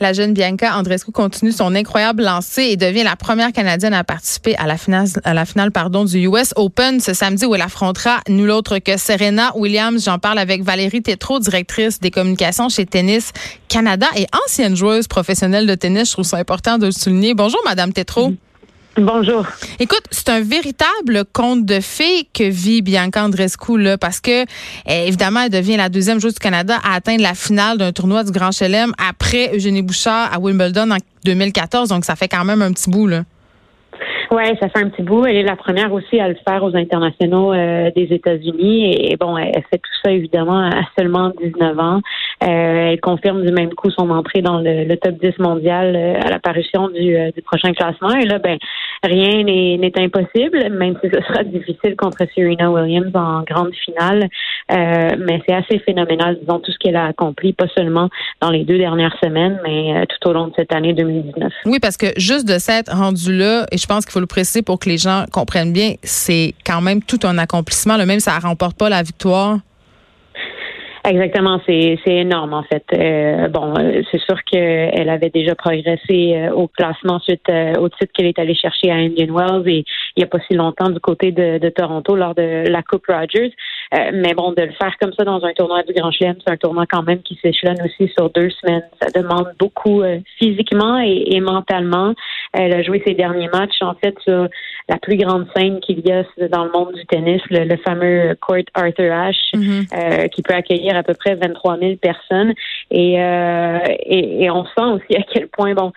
La jeune Bianca Andrescu continue son incroyable lancée et devient la première Canadienne à participer à la finale, du US Open ce samedi où elle affrontera nul autre que Serena Williams. J'en parle avec Valérie Tétrault, directrice des communications chez Tennis Canada et ancienne joueuse professionnelle de tennis. Je trouve ça important de le souligner. Bonjour, Madame Tétrault. Bonjour. Écoute, c'est un véritable conte de fées que vit Bianca Andrescu là, parce que eh, évidemment, elle devient la deuxième joueuse du Canada à atteindre la finale d'un tournoi du Grand Chelem après Eugénie Bouchard à Wimbledon en 2014. Donc, ça fait quand même un petit bout là. Oui, ça fait un petit bout. Elle est la première aussi à le faire aux internationaux euh, des États-Unis. Et bon, elle fait tout ça évidemment à seulement 19 ans. Euh, elle confirme du même coup son entrée dans le, top 10 mondial euh, à l'apparition du, du, prochain classement. Et là, ben, rien n'est impossible, même si ce sera difficile contre Serena Williams en grande finale. mais c'est assez phénoménal, disons, tout ce qu'elle a accompli, pas seulement dans les deux dernières semaines, mais tout au long de cette année 2019. Oui, parce que juste de s'être rendu là, et je pense qu'il faut le préciser pour que les gens comprennent bien, c'est quand même tout un accomplissement. Le même, ça ne remporte pas la victoire. Exactement, c'est énorme en fait. Euh, bon, euh, c'est sûr qu'elle avait déjà progressé euh, au classement suite au titre qu'elle est allée chercher à Indian Wells et il n'y a pas si longtemps du côté de, de Toronto lors de la Coupe Rogers. Mais bon, de le faire comme ça dans un tournoi du Grand Chelem, c'est un tournoi quand même qui s'échelonne aussi sur deux semaines. Ça demande beaucoup physiquement et, et, mentalement. Elle a joué ses derniers matchs en fait sur la plus grande scène qu'il y a dans le monde du tennis, le, fameux Court Arthur Ashe, mm-hmm. qui peut accueillir à peu près 23 000 personnes. Euh, et, et, on sent aussi à quel point, bon,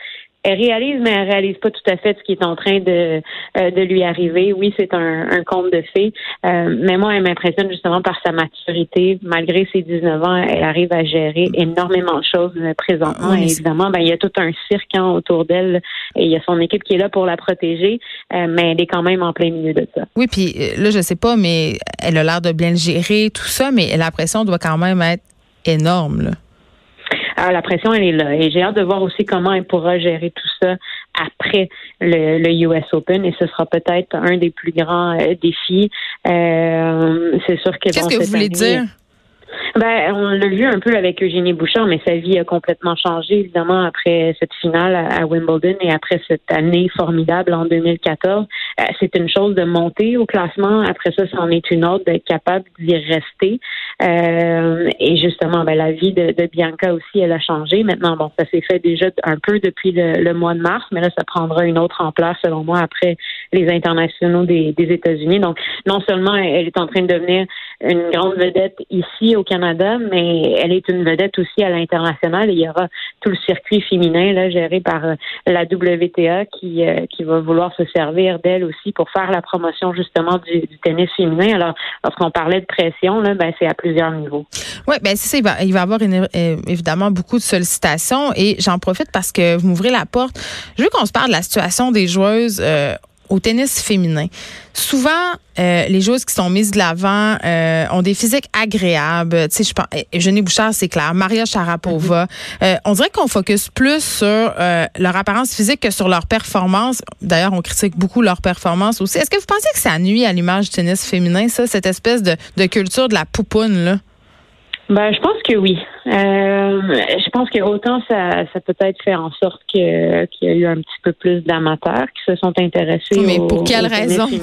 elle réalise, mais elle réalise pas tout à fait ce qui est en train de, euh, de lui arriver. Oui, c'est un, un conte de fées, euh, mais moi, elle m'impressionne justement par sa maturité. Malgré ses 19 ans, elle arrive à gérer énormément de choses présentement. et évidemment, ben, il y a tout un cirque hein, autour d'elle et il y a son équipe qui est là pour la protéger, mais elle est quand même en plein milieu de ça. Oui, puis là, je sais pas, mais elle a l'air de bien le gérer, tout ça, mais la pression doit quand même être énorme. Là. Alors, la pression, elle est là. Et j'ai hâte de voir aussi comment elle pourra gérer tout ça après le, US Open. Et ce sera peut-être un des plus grands euh, défis. Euh, c'est sûr que... Qu'est-ce que vous voulez dire? Ben, on l'a vu un peu avec Eugénie Bouchard, mais sa vie a complètement changé, évidemment, après cette finale à, Wimbledon et après cette année formidable en 2014. Euh, c'est une chose de monter au classement. Après ça, c'en est une autre d'être capable d'y rester. Euh, et justement, ben, la vie de, Bianca aussi, elle a changé. Maintenant, bon, ça s'est fait déjà un peu depuis le, mois de mars, mais là, ça prendra une autre ampleur, selon moi, après les internationaux des, des États-Unis. Donc, non seulement elle est en train de devenir une grande vedette ici au Canada, mais elle est une vedette aussi à l'international. Il y aura tout le circuit féminin géré par euh, la WTA qui, euh, qui va vouloir se servir d'elle aussi pour faire la promotion justement du, tennis féminin. Alors, lorsqu'on parlait de pression, ben, c'est à plusieurs niveaux. Oui, ben c'est ça. Il va, il va y avoir euh, évidemment beaucoup de sollicitations et j'en profite parce que vous m'ouvrez la porte. Je veux qu'on se parle de la situation des joueuses au tennis féminin. Souvent, euh, les joueuses qui sont mises de l'avant euh, ont des physiques agréables. Tu sais, je pense, Eugénie Bouchard, c'est clair. Maria Sharapova. Mm-hmm. euh, on dirait qu'on focus plus sur leur apparence physique que sur leur performance. D'ailleurs, on critique beaucoup leur performance aussi. Est-ce que vous pensez que ça nuit à l'image du tennis féminin, ça, cette espèce de, de culture de la poupoune, là? Ben, je pense que oui. Euh, je pense que autant ça, ça peut-être fait en sorte que qu'il y a eu un petit peu plus d'amateurs qui se sont intéressés. Mais pour quelle raison?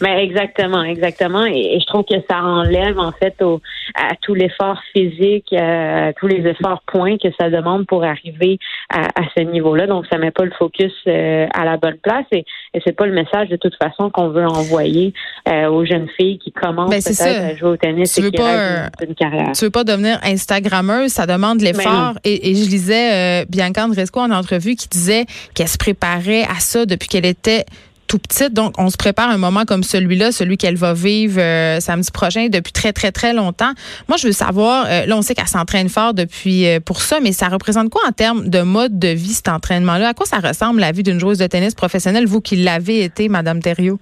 Ben exactement, exactement. Et, je trouve que ça enlève en fait au, à tout l'effort physique, à tous les efforts points que ça demande pour arriver à, à ce niveau-là. Donc ça met pas le focus euh, à la bonne place et, et c'est pas le message de toute façon qu'on veut envoyer euh, aux jeunes filles qui commencent ben, peut-être à jouer au tennis et qui pas, une, carrière. Tu veux pas devenir Ça demande ben l'effort. Et, et, je lisais euh, Bianca Andresco en entrevue qui disait qu'elle se préparait à ça depuis qu'elle était tout petite. Donc, on se prépare un moment comme celui-là, celui qu'elle va vivre euh, samedi prochain depuis très, très, très longtemps. Moi, je veux savoir, euh, là, on sait qu'elle s'entraîne fort depuis pour ça, mais ça représente quoi en termes de mode de vie, cet entraînement-là? À quoi ça ressemble la vie d'une joueuse de tennis professionnelle, vous qui l'avez été, Madame Thériault?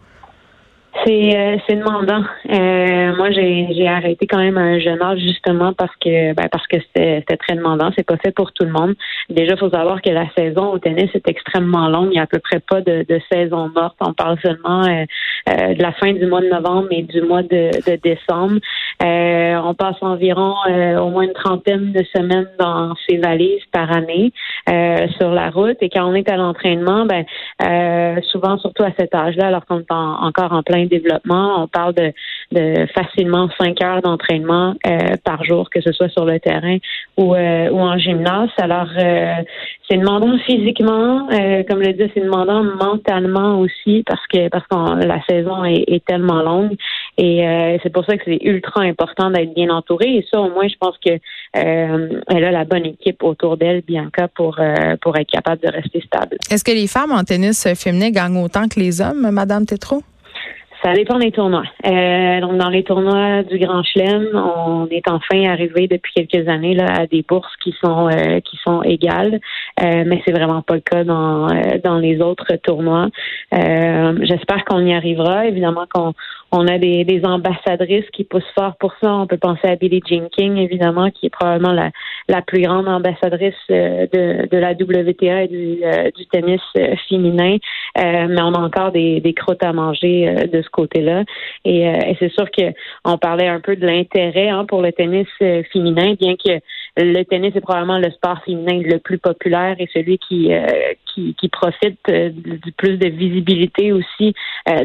C'est euh, c'est demandant. Euh, moi, j'ai j'ai arrêté quand même à un jeune âge justement parce que ben, parce que c'était très demandant. C'est pas fait pour tout le monde. Déjà, faut savoir que la saison au tennis est extrêmement longue. Il n'y a à peu près pas de, de saison morte. On parle seulement euh, euh, de la fin du mois de novembre et du mois de, de décembre. on passe environ au moins une trentaine de semaines dans ses valises par année sur la route. Et quand on est à l'entraînement, ben souvent, surtout à cet âge-là, alors qu'on est encore en plein développement. On parle de, facilement cinq heures d'entraînement euh, par jour, que ce soit sur le terrain ou, euh, en gymnase. Alors, euh, c'est demandant physiquement, comme le dit, c'est demandant mentalement aussi parce que parce que la saison est, tellement longue. Et c'est pour ça que c'est ultra important d'être bien entouré. Et ça, au moins, je pense que elle a la bonne équipe autour d'elle, Bianca, pour être capable de rester stable. Est-ce que les femmes en tennis féminin gagnent autant que les hommes, Madame Tétrault? Ça dépend des tournois. Euh, donc, dans les tournois du Grand Chelem, on est enfin arrivé depuis quelques années là, à des bourses qui sont euh, qui sont égales, euh, mais c'est vraiment pas le cas dans euh, dans les autres tournois. J'espère qu'on y arrivera. Évidemment qu'on on a des, des ambassadrices qui poussent fort pour ça. On peut penser à Billie Jean King, évidemment, qui est probablement la, la plus grande ambassadrice de, de la WTA et du, du tennis féminin. mais on a encore des, des crottes à manger de ce côté-là. Euh, et, c'est sûr que on parlait un peu de l'intérêt hein, pour le tennis euh, féminin, bien que le tennis est probablement le sport féminin le plus populaire et celui qui euh, qui, profite du plus de visibilité aussi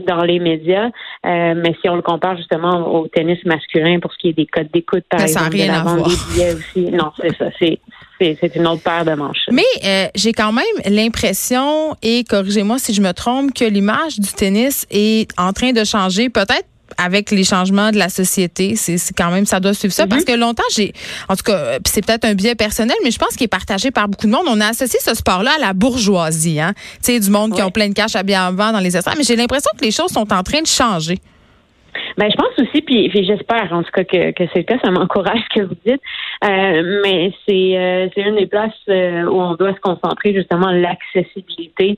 dans les médias. mais si on le compare justement au tennis masculin pour ce qui est des codes d'écoute, par exemple, de la vente des billets aussi, non, c'est ça, c'est c'est une autre paire de manches. Mais j'ai quand même l'impression, et corrigez-moi si je me trompe, que l'image du tennis est en train de changer, peut-être avec les changements de la société, c'est quand même ça doit suivre ça parce mhm. que longtemps j'ai en tout cas c'est peut-être un biais personnel mais je pense qu'il est partagé par beaucoup de monde. On a associé ce sport-là à la bourgeoisie hein. Tu sais du monde qui ont plein de cash à bien vendre dans les estrades, mais j'ai l'impression que les choses sont en train de changer. Ben, je pense aussi, puis, j'espère en tout cas que, que c'est le cas, ça m'encourage ce que vous dites. Euh, mais c'est euh, c'est une des places euh, où on doit se concentrer justement l'accessibilité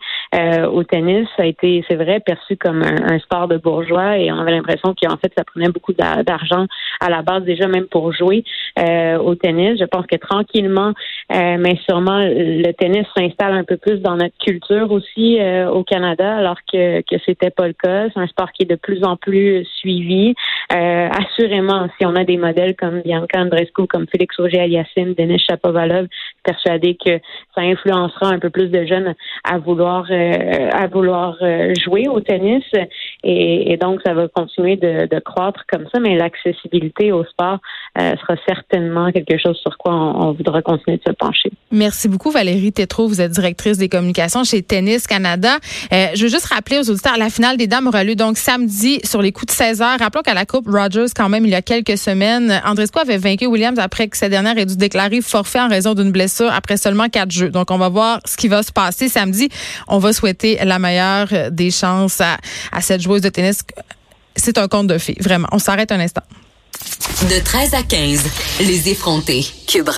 au tennis. Ça a été, c'est vrai, perçu comme un, sport de bourgeois et on avait l'impression qu'en fait ça prenait beaucoup d'argent à la base déjà même pour jouer au tennis. Je pense que tranquillement, mais sûrement le tennis s'installe un peu plus dans notre culture aussi au Canada, alors que que c'était pas le cas. C'est un sport qui est de plus en plus suivi. Euh, assurément, si on a des modèles comme Bianca Andrescu, comme Félix Auger-Aliassime, Denis Chapovalov, persuadé que ça influencera un peu plus de jeunes à vouloir euh, euh, jouer au tennis et, donc ça va continuer de, croître comme ça, mais l'accessibilité au sport sera certainement quelque chose sur quoi on, voudra continuer de se pencher. Merci beaucoup Valérie Tétrault, vous êtes directrice des communications chez Tennis Canada. je veux juste rappeler aux auditeurs, la finale des dames aura lieu donc samedi sur les coups de 16 heures. Rappelons qu'à la Coupe Rogers, quand même, il y a quelques semaines, Andrescu avait vaincu Williams après que cette dernière ait dû déclarer forfait en raison d'une blessure après seulement quatre jeux. Donc, on va voir ce qui va se passer samedi. On va souhaiter la meilleure des chances à, à cette joueuse de tennis. C'est un conte de fées, vraiment. On s'arrête un instant. De 13 à 15, les effrontés. Cube